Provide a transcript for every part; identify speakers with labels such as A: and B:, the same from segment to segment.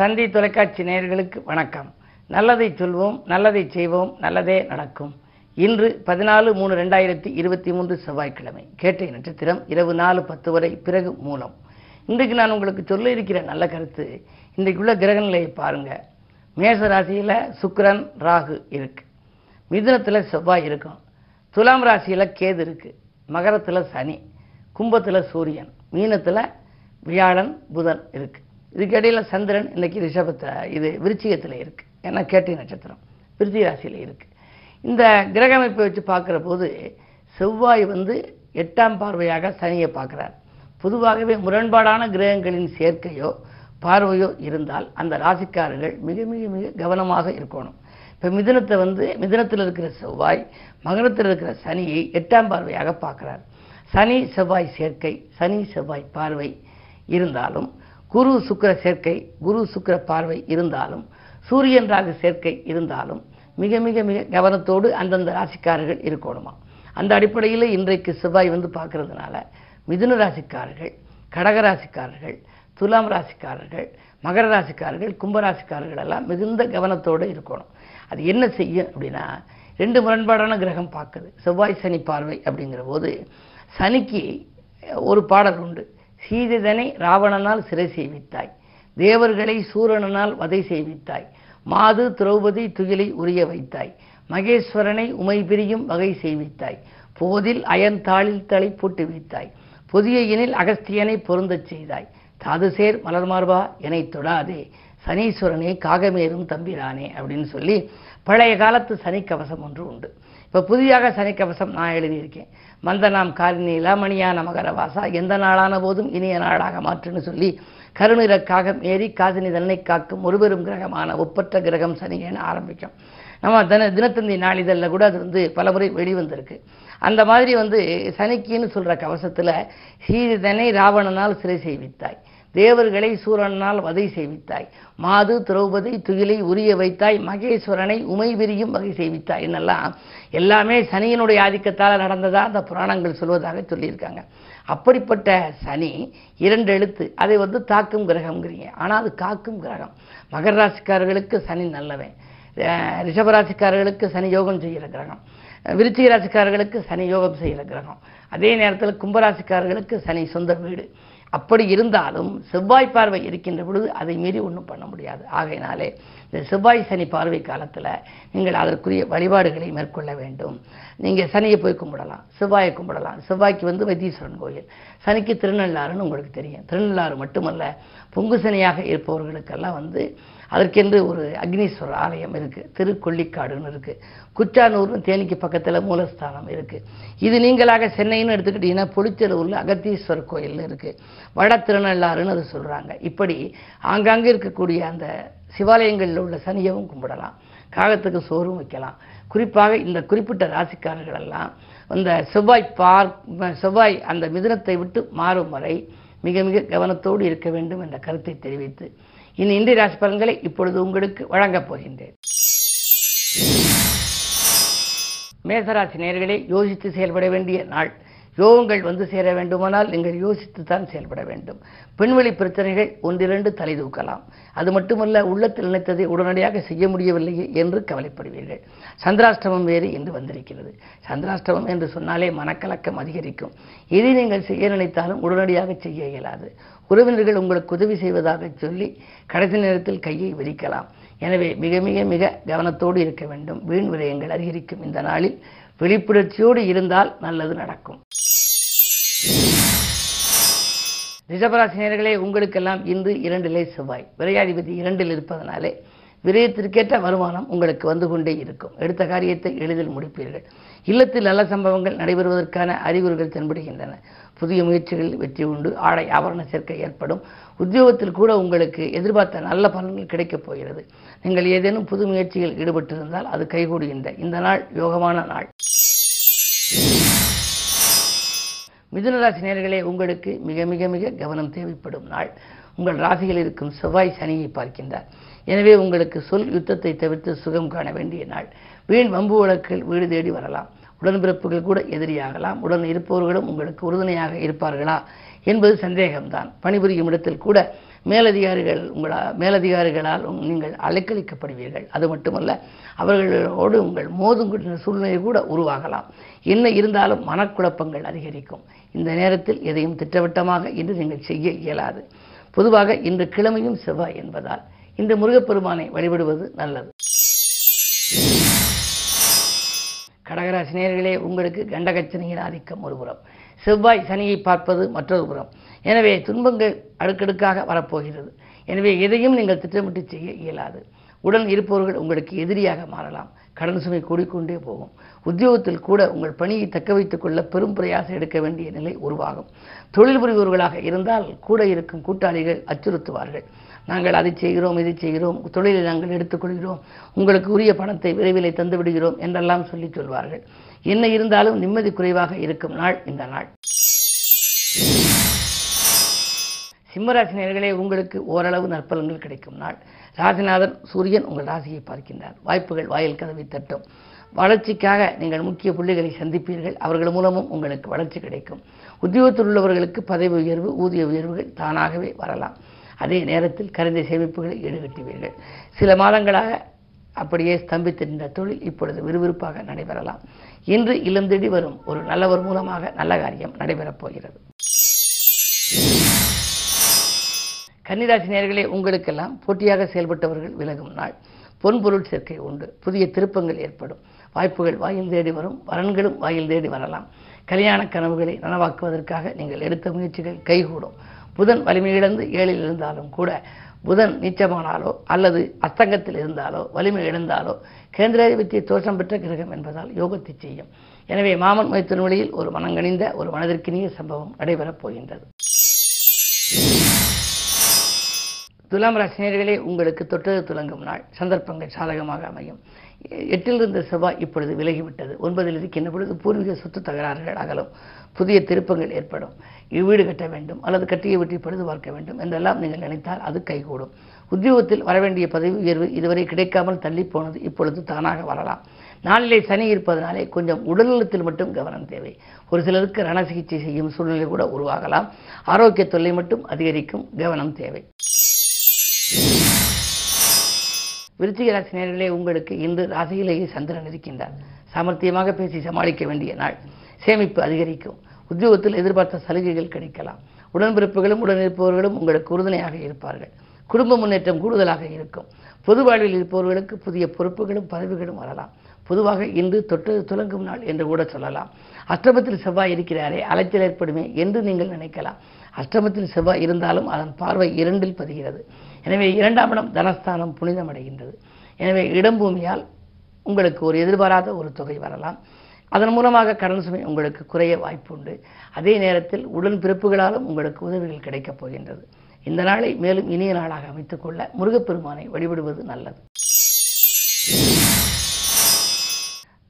A: தந்தி தொலைக்காட்சி நேயர்களுக்கு வணக்கம். நல்லதை சொல்வோம் நல்லதை செய்வோம் நல்லதே நடக்கும். இன்று பதினாலு மூணு ரெண்டாயிரத்தி இருபத்தி மூன்று செவ்வாய்க்கிழமை. கேட்டை நட்சத்திரம் இரவு நாலு பத்து வரை பிறகு மூலம். இன்றைக்கு நான் உங்களுக்கு சொல்ல இருக்கிற நல்ல கருத்து இன்றைக்குள்ள கிரக நிலையை பாருங்க. மேச ராசியில் சுக்ரன் ராகு இருக்கு. மிதுனத்தில் செவ்வாய் இருக்கும். துலாம் ராசியில் கேது இருக்கு. மகரத்தில் சனி கும்பத்தில் சூரியன் மீனத்தில் வியாழன் புதன் இருக்குது இதுக்கு இடையில சந்திரன் இன்னைக்கு ரிஷபத்தை இது விருச்சிகத்தில் இருக்கு. ஏன்னா கேட்டை நட்சத்திரம் விருத்தி ராசியில இருக்கு. இந்த கிரக அமைப்பை வச்சு பார்க்குற போது செவ்வாய் வந்து எட்டாம் பார்வையாக சனியை பார்க்குறார். பொதுவாகவே முரண்பாடான கிரகங்களின் சேர்க்கையோ பார்வையோ இருந்தால் அந்த ராசிக்காரர்கள் மிக மிக மிக கவனமாக இருக்கணும். இப்போ மிதனத்தை வந்து மிதனத்தில் இருக்கிற செவ்வாய் மகனத்தில் இருக்கிற சனியை எட்டாம் பார்வையாக பார்க்குறார். சனி செவ்வாய் சேர்க்கை சனி செவ்வாய் பார்வை இருந்தாலும் குரு சுக்கர சேர்க்கை குரு சுக்கர பார்வை இருந்தாலும் சூரியன் ராகு சேர்க்கை இருந்தாலும் மிக மிக மிக கவனத்தோடு அந்தந்த ராசிக்காரர்கள் இருக்கணுமா? அந்த அடிப்படையில் இன்றைக்கு செவ்வாய் வந்து பார்க்கறதுனால மிதுன ராசிக்காரர்கள் கடக ராசிக்காரர்கள் துலாம் ராசிக்காரர்கள் மகர ராசிக்காரர்கள் கும்பராசிக்காரர்கள் எல்லாம் மிகுந்த கவனத்தோடு இருக்கணும். அது என்ன செய்யும் அப்படின்னா ரெண்டு முரண்பாடான கிரகம் பார்க்குது. செவ்வாய் சனி பார்வை அப்படிங்கிற போது சனிக்கு ஒரு பாடல் உண்டு. சீதைதனை ராவணனால் சிறை செய்வித்தாய். தேவர்களை சூரணனால் வதை செய்வித்தாய். மாது திரௌபதி துகிலை உரிய வைத்தாய். மகேஸ்வரனை உமை பிரியும் வகை செய்வித்தாய். போதில் அயன்தாளில் தலை போட்டு வைத்தாய். புதிய எனில் அகஸ்தியனை பொருந்தச் செய்தாய். தாதுசேர் மலர்மார்பா எனை தொடாதே. சனீஸ்வரனே காகமேறும் தம்பிரானே அப்படின்னு சொல்லி பழைய காலத்து சனி கவசம் ஒன்று உண்டு. இப்போ புதிதாக சனி கவசம் நான் எழுதியிருக்கேன். மந்தனாம் காரினி மணியான மகரவாசா எந்த நாளான போதும் இனிய நாளாக மாற்றுன்னு சொல்லி கருநிற ஏறி காசினி தன்னை காக்கும் ஒருபெரும் கிரகமான ஒப்பற்ற கிரகம் சனியன்னு ஆரம்பிக்கும். நம்ம தின தினத்தந்தி நாளிதழில் கூட அது வந்து பலமுறை வெளிவந்திருக்கு. அந்த மாதிரி வந்து சனிக்கின்னு சொல்கிற கவசத்தில் சீதனை ராவணனால் சிறை செய்வித்தாய். தேவர்களை சூரனால் வதை செய்வித்தாய். மாது திரௌபதி துகிலை உரிய வைத்தாய். மகேஸ்வரனை உமை விரியும் வகை செய்வித்தாய் என்னெல்லாம்? எல்லாமே சனியினுடைய ஆதிக்கத்தால் நடந்ததா அந்த புராணங்கள் சொல்வதாக சொல்லியிருக்காங்க. அப்படிப்பட்ட சனி இரண்டு எழுத்து. அதை வந்து தாக்கும் கிரகம்ங்கிறீங்க. ஆனால் அது காக்கும் கிரகம். மகர ராசிக்காரர்களுக்கு சனி நல்லவன். ரிஷபராசிக்காரர்களுக்கு சனி யோகம் செய்கிற கிரகம். விருச்சிக ராசிக்காரர்களுக்கு சனி யோகம் செய்கிற கிரகம். அதே நேரத்தில் கும்பராசிக்காரர்களுக்கு சனி சொந்த வீடு. அப்படி இருந்தாலும் செவ்வாய் பார்வை இருக்கின்ற பொழுது அதை மீறி ஒன்றும் பண்ண முடியாது. ஆகையினாலே இந்த செவ்வாய் சனி பார்வை காலத்தில் நீங்கள் அதற்குரிய வழிபாடுகளை மேற்கொள்ள வேண்டும். நீங்கள் சனியை போய் கும்பிடலாம் செவ்வாயை கும்பிடலாம். செவ்வாய்க்கு வந்து வைத்தீஸ்வரன் கோயில். சனிக்கு திருநள்ளாறுன்னு உங்களுக்கு தெரியும். திருநள்ளாறு மட்டுமல்ல பொங்கு சனியாக இருப்பவர்களுக்கெல்லாம் வந்து அதற்கென்று ஒரு அக்னீஸ்வரர் ஆலயம் இருக்குது திருக்கொள்ளிக்காடுன்னு இருக்குது குச்சானூர்னு தேனிக்கு பக்கத்தில் மூலஸ்தானம் இருக்குது இது நீங்களாக சென்னைன்னு எடுத்துக்கிட்டீங்கன்னா புளிச்சலூரில் அகத்தீஸ்வரர் கோயில்னு இருக்குது வட திருநள்ளாறுன்னு அது சொல்கிறாங்க இப்படி ஆங்காங்கே இருக்கக்கூடிய அந்த சிவாலயங்களில் உள்ள சனியவும் கும்பிடலாம். காகத்துக்கு சோறும் வைக்கலாம். குறிப்பாக இந்த குறிப்பிட்ட ராசிக்காரர்கள் எல்லாம் அந்த செவ்வாய் பார் செவ்வாய் அந்த மிதுனத்தை விட்டு மாறும் வரை மிக மிக கவனத்தோடு இருக்க வேண்டும் என்ற கருத்தை தெரிவித்து இனி இந்திய ராசி பலன்களை இப்பொழுது உங்களுக்கு வழங்கப் போகின்றேன். மேசராசி நேர்களை யோசித்து செயல்பட வேண்டிய நாள். யோகங்கள் வந்து சேர வேண்டுமானால் நீங்கள் யோசித்து தான் செயல்பட வேண்டும். பெண்வெளி பிரச்சனைகள் ஒன்றிரண்டு தலை தூக்கலாம். அது மட்டுமல்ல உள்ளத்தில் நினைத்ததை உடனடியாக செய்ய முடியவில்லையே என்று கவலைப்படுவீர்கள். சந்திராஷ்டமம் வேறு என்று வந்திருக்கிறது. சந்திராஷ்டமம் என்று சொன்னாலே மனக்கலக்கம் அதிகரிக்கும். எதை நீங்கள் செய்ய நினைத்தாலும் உடனடியாக செய்ய இயலாது. உறவினர்கள் உங்களுக்கு உதவி செய்வதாக சொல்லி கடைசி நேரத்தில் கையை விரிக்கலாம். எனவே மிக மிக மிக கவனத்தோடு இருக்க வேண்டும். வீண் விரயங்கள் அதிகரிக்கும். இந்த நாளில் விழிப்புணர்ச்சியோடு இருந்தால் நல்லது நடக்கும். ரிஷபராசினியர்களே உங்களுக்கெல்லாம் இன்று இரண்டிலே செவ்வாய். விரையாதிபதி இரண்டில் இருப்பதனாலே விரயத்திற்கேற்ற வருமானம் உங்களுக்கு வந்து கொண்டே இருக்கும். எடுத்த காரியத்தை எளிதில் முடிப்பீர்கள். இல்லத்தில் நல்ல சம்பவங்கள் நடைபெறுவதற்கான அறிகுறிகள் தென்படுகின்றன. புதிய முயற்சிகளில் வெற்றி உண்டு. ஆடை ஆபரண சேர்க்கை ஏற்படும். உத்தியோகத்தில் கூட உங்களுக்கு எதிர்பார்த்த நல்ல பலன்கள் கிடைக்கப் போகிறது. நீங்கள் ஏதேனும் புது முயற்சியில் ஈடுபட்டிருந்தால் அது கைகூடுகின்ற இந்த நாள் யோகமான நாள். மிதுனராசி நேர்களே உங்களுக்கு மிக மிக மிக கவனம் தேவைப்படும் நாள். உங்கள் ராசியில் இருக்கும் செவ்வாய் சனியை பார்க்கின்றார். எனவே உங்களுக்கு சொல் யுத்தத்தை தவிர்த்து சுகம் காண வேண்டிய நாள். வீண் வம்பு வழக்கில் வீடு தேடி வரலாம். உடன்பிறப்புகள் கூட எதிரியாகலாம். உடன் இருப்பவர்களும் உங்களுக்கு உறுதுணையாக இருப்பார்களா என்பது சந்தேகம்தான். பணிபுரியும் இடத்தில் கூட மேலதிகாரிகள் உங்களா மேலதிகாரிகளால் நீங்கள் அலைக்கழிக்கப்படுவீர்கள். அது மட்டுமல்ல அவர்களோடு உங்கள் மோதும் சூழ்நிலை கூட உருவாகலாம். என்ன இருந்தாலும் மனக்குழப்பங்கள் அதிகரிக்கும். இந்த நேரத்தில் எதையும் திட்டவட்டமாக இன்று நீங்கள் செய்ய இயலாது. பொதுவாக இன்று கிழமையும் செவ்வாய் என்பதால் இந்த முருகப்பெருமானை வழிபடுவது நல்லது. கடகராசி நேர்களே உங்களுக்கு கண்டகச்சனையின் ஆதிக்கம் ஒரு புறம். செவ்வாய் சனியை பார்ப்பது மற்றொரு புறம். எனவே துன்பங்கள் அடுக்கடுக்காக வரப்போகிறது. எனவே எதையும் நீங்கள் திட்டமிட்டு செய்ய இயலாது. உடன் இருப்பவர்கள் உங்களுக்கு எதிரியாக மாறலாம். கடன் சுமை கூடிக்கொண்டே போகும். உத்தியோகத்தில் கூட உங்கள் பணியை தக்க வைத்துக் கொள்ள பெரும் பிரயாசம் எடுக்க வேண்டிய நிலை உருவாகும். தொழில் புரிபவர்களாக இருந்தால் கூட இருக்கும் கூட்டாளிகள் அச்சுறுத்துவார்கள். நாங்கள் அதை செய்கிறோம் இதை செய்கிறோம் தொழிலை நாங்கள் எடுத்துக்கொள்கிறோம் உங்களுக்கு உரிய பணத்தை விரைவிலே தந்து விடுகிறோம் என்றெல்லாம் சொல்லி சொல்வார்கள். என்ன இருந்தாலும் நிம்மதி குறைவாக இருக்கும் நாள் இந்த நாள். சிம்மராசி உங்களுக்கு ஓரளவு நற்பலன்கள் கிடைக்கும் நாள். ராசிநாதன் சூரியன் உங்கள் ராசியை பார்க்கின்றார். வாய்ப்புகள் வாயில் கதவை தட்டும். வளர்ச்சிக்காக நீங்கள் முக்கிய புள்ளிகளை சந்திப்பீர்கள். அவர்கள் மூலமும் உங்களுக்கு வளர்ச்சி கிடைக்கும். உத்தியோகத்தில் உள்ளவர்களுக்கு பதவி உயர்வு ஊதிய உயர்வுகள் தானாகவே வரலாம். அதே நேரத்தில் கரைந்த சேமிப்புகளை ஈடுகட்டுவீர்கள். சில மாதங்களாக அப்படியே ஸ்தம்பித்திருந்த தொழில் இப்பொழுது விறுவிறுப்பாக நடைபெறலாம். இன்று இல்லம் தேடி வரும். ஒரு நல்லவர் மூலமாக நல்ல காரியம் நடைபெறப் போகிறது. கன்னிராசி நேர்களே உங்களுக்கெல்லாம் போட்டியாக செயல்பட்டவர்கள் விலகும் நாள். பொன்பொருள் சேர்க்கை உண்டு. புதிய திருப்பங்கள் ஏற்படும். வாய்ப்புகள் வாயில் தேடி வரும். வரன்களும் வாயில் தேடி வரலாம். கல்யாண கனவுகளை நனவாக்குவதற்காக நீங்கள் எடுத்த முயற்சிகள் கைகூடும். புதன் வலிமையிழந்து ஏழில் இருந்தாலும் கூட புதன் நீச்சமானாலோ அல்லது அஸ்தங்கத்தில் இருந்தாலோ வலிமை இழந்தாலோ கேந்திராதிபத்திய தோஷம் பெற்ற கிரகம் என்பதால் யோகத்தை செய்யும். எனவே மாமன் மைத்தின் வழியில் ஒரு மனங்கணிந்த ஒரு மனதிற்கினிய சம்பவம் நடைபெறப் போகின்றது. துலாம் ராசினியர்களே உங்களுக்கு தொட்டது துலங்கும் நாள். சந்தர்ப்பங்கள் சாதகமாக அமையும். எட்டிலிருந்த செவ்வாய் இப்பொழுது விலகிவிட்டது. ஒன்பதில் இருக்கின்ற பொழுது? பூர்வீக சொத்து தகராறுகள் அகலும். புதிய திருப்பங்கள் ஏற்படும். வீடு கட்ட வேண்டும் அல்லது கட்டிய வீட்டை பழுது பார்க்க வேண்டும் என்றெல்லாம் நீங்கள் நினைத்தால் அது கைகூடும். உத்தியோகத்தில் வரவேண்டிய பதவி உயர்வு இதுவரை கிடைக்காமல் தள்ளி போனது இப்பொழுது தானாக வரலாம். நாளிலே சனி இருப்பதனாலே கொஞ்சம் உடல்நலத்தில் மட்டும் கவனம் தேவை. ஒரு சிலருக்கு ரண சிகிச்சை செய்யும் சூழ்நிலை கூட உருவாகலாம். ஆரோக்கிய தொல்லை மட்டும் அதிகரிக்கும் கவனம் தேவை. விருச்சிக ராசி நேயர்களே உங்களுக்கு இன்று ராசியிலேயே சந்திரன் இருக்கின்றார். சாமர்த்தியமாக பேசி சமாளிக்க வேண்டிய நாள். சேமிப்பு அதிகரிக்கும். உத்தியோகத்தில் எதிர்பார்த்த சலுகைகள் கிடைக்கலாம். உடன்பிறப்புகளும் உடனிருப்பவர்களும் உங்களுக்கு உறுதுணையாக இருப்பார்கள். குடும்ப முன்னேற்றம் கூடுதலாக இருக்கும். பொது வாழ்வில் இருப்பவர்களுக்கு புதிய பொறுப்புகளும் பதவிகளும் வரலாம். பொதுவாக இன்று தொட்டு துலங்கும் நாள் என்று கூட சொல்லலாம். அஷ்டமத்தில் செவ்வாய் இருக்கிறாரே அலைச்சல் ஏற்படுமே என்று நீங்கள் நினைக்கலாம். அஷ்டமத்தில் செவ்வாய் இருந்தாலும் அதன் பார்வை இரண்டில் பதிகிறது. எனவே இரண்டாம் இடம் தனஸ்தானம் புனிதமடைகின்றது. எனவே இடம் பூமியால் உங்களுக்கு ஒரு எதிர்பாராத ஒரு தொகை வரலாம். அதன் மூலமாக கடன் சுமை உங்களுக்கு குறைய வாய்ப்புண்டு. அதே நேரத்தில் உடன் பிறப்புகளாலும் உங்களுக்கு உதவிகள் கிடைக்கப் போகின்றது. இந்த நாளை மேலும் இனிய நாளாக அமைத்துக் கொள்ள முருகப்பெருமானை வழிபடுவது நல்லது.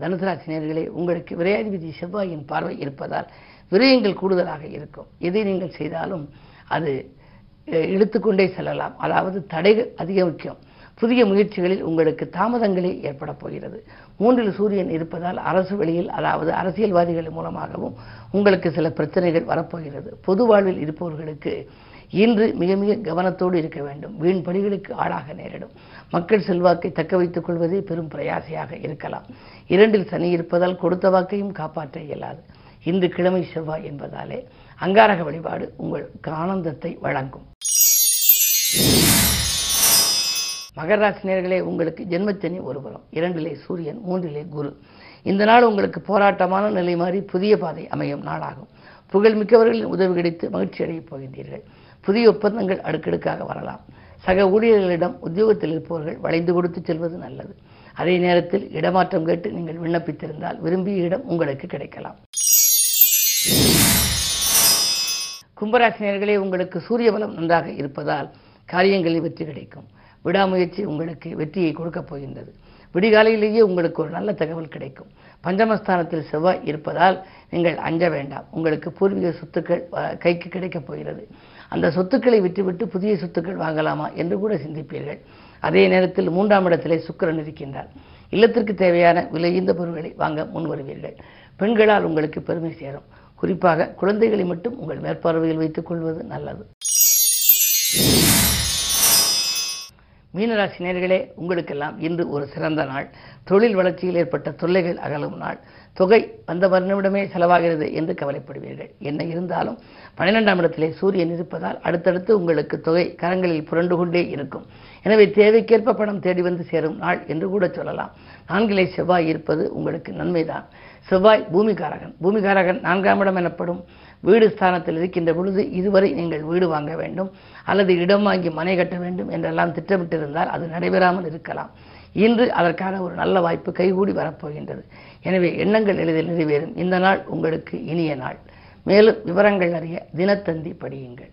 A: தனுசராசி நேர்களே உங்களுக்கு விரையாதிபதி செவ்வாயின் பார்வை இருப்பதால் விரயங்கள் கூடுதலாக இருக்கும். எதை நீங்கள் செய்தாலும் அது இழுத்துக்கொண்டே செல்லலாம். அதாவது தடைகள் அதிகரிக்கும். புதிய முயற்சிகளில் உங்களுக்கு தாமதங்களே ஏற்பட போகிறது. மூன்றில் சூரியன் இருப்பதால் அரசு வெளியில் அதாவது அரசியல்வாதிகள் மூலமாகவும் உங்களுக்கு சில பிரச்சனைகள் வரப்போகிறது. பொது வாழ்வில் இருப்பவர்களுக்கு இன்று மிக மிக கவனத்தோடு இருக்க வேண்டும். வீண் பணிகளுக்கு ஆளாக நேரிடும். மக்கள் செல்வாக்கை தக்க வைத்துக் கொள்வதே பெரும் பிரயாசையாக இருக்கலாம். இரண்டில் சனி இருப்பதால் கொடுத்த வாக்கையும் காப்பாற்ற இயலாது. இன்று கிழமை செவ்வாய் என்பதாலே அங்காரக வழிபாடு உங்களுக்கு ஆனந்தத்தை வழங்கும். மகர ராசி நேயர்களே உங்களுக்கு ஜென்மச்சனி ஒருபுறம் இரண்டிலே சூரியன் மூன்றிலே குரு. இந்த நாள் உங்களுக்கு போராட்டமான நிலை மாறி புதிய பாதை அமையும் நாளாகும். புகழ்மிக்கவர்களின் உதவி கிடைத்து மகிழ்ச்சி அடையப் போகின்றீர்கள். புதிய ஒப்பந்தங்கள் அடுக்கடுக்காக வரலாம். சக ஊழியர்களிடம் உத்தியோகத்தில் இருப்பவர்கள் வளைந்து கொடுத்து செல்வது நல்லது. அதே நேரத்தில் இடமாற்றம் கேட்டு நீங்கள் விண்ணப்பித்திருந்தால் விரும்பிய இடம் உங்களுக்கு கிடைக்கலாம். கும்பராசினியர்களே உங்களுக்கு சூரிய பலம் நன்றாக இருப்பதால் காரியங்களில் வெற்றி கிடைக்கும். விடாமுயற்சி உங்களுக்கு வெற்றியை கொடுக்கப் போகின்றது. விடிகாலையிலேயே உங்களுக்கு ஒரு நல்ல தகவல் கிடைக்கும். பஞ்சமஸ்தானத்தில் செவ்வாய் இருப்பதால் நீங்கள் அஞ்ச வேண்டாம். உங்களுக்கு பூர்வீக சொத்துக்கள் கைக்கு கிடைக்கப் போகிறது. அந்த சொத்துக்களை விட்டுவிட்டு புதிய சொத்துக்கள் வாங்கலாமா என்று கூட சிந்திப்பீர்கள். அதே நேரத்தில் மூன்றாம் இடத்திலே சுக்கிரன் இருக்கின்றார். இல்லத்திற்கு தேவையான விலையுந்த பொருட்களை வாங்க முன் வருவீர்கள் பெண்களால் உங்களுக்கு பெருமை சேரும். குறிப்பாக குழந்தைகளை மட்டும் உங்கள் மேற்பார்வையில் வைத்துக் கொள்வது நல்லது. மீனராசி நேர்களே உங்களுக்கெல்லாம் இன்று ஒரு சிறந்த நாள். தொழில் வளர்ச்சியில் ஏற்பட்ட தொல்லைகள் அகலும் நாள். தொகை வந்த வருடமே செலவாகிறது என்று கவலைப்படுவீர்கள். என்ன இருந்தாலும் பன்னிரெண்டாம் இடத்திலே சூரியன் இருப்பதால் அடுத்தடுத்து உங்களுக்கு தொகை கரங்களில் புரண்டு கொண்டே இருக்கும். எனவே தேவைக்கேற்ப பணம் தேடி வந்து சேரும் நாள் என்று கூட சொல்லலாம். நான்கிலே செவ்வாய் இருப்பது உங்களுக்கு நன்மைதான். செவ்வாய் பூமிகாரகன் பூமிகாரகன் நான்காம் இடம் எனப்படும் வீடு ஸ்தானத்தில் இருக்கின்ற பொழுது இதுவரை நீங்கள் வீடு வாங்க வேண்டும். அல்லது இடம் வாங்கி மனை கட்ட வேண்டும் என்றெல்லாம் திட்டமிட்டிருந்தால் அது நடைபெறாமல் இருக்கலாம். இன்று அதற்கான ஒரு நல்ல வாய்ப்பு கைகூடி வரப்போகின்றது. எனவே எண்ணங்கள் எளிதில் நிறைவேறும். இந்த நாள் உங்களுக்கு இனிய நாள். மேலும் விவரங்கள் அறிய தினத்தந்தி படியுங்கள்.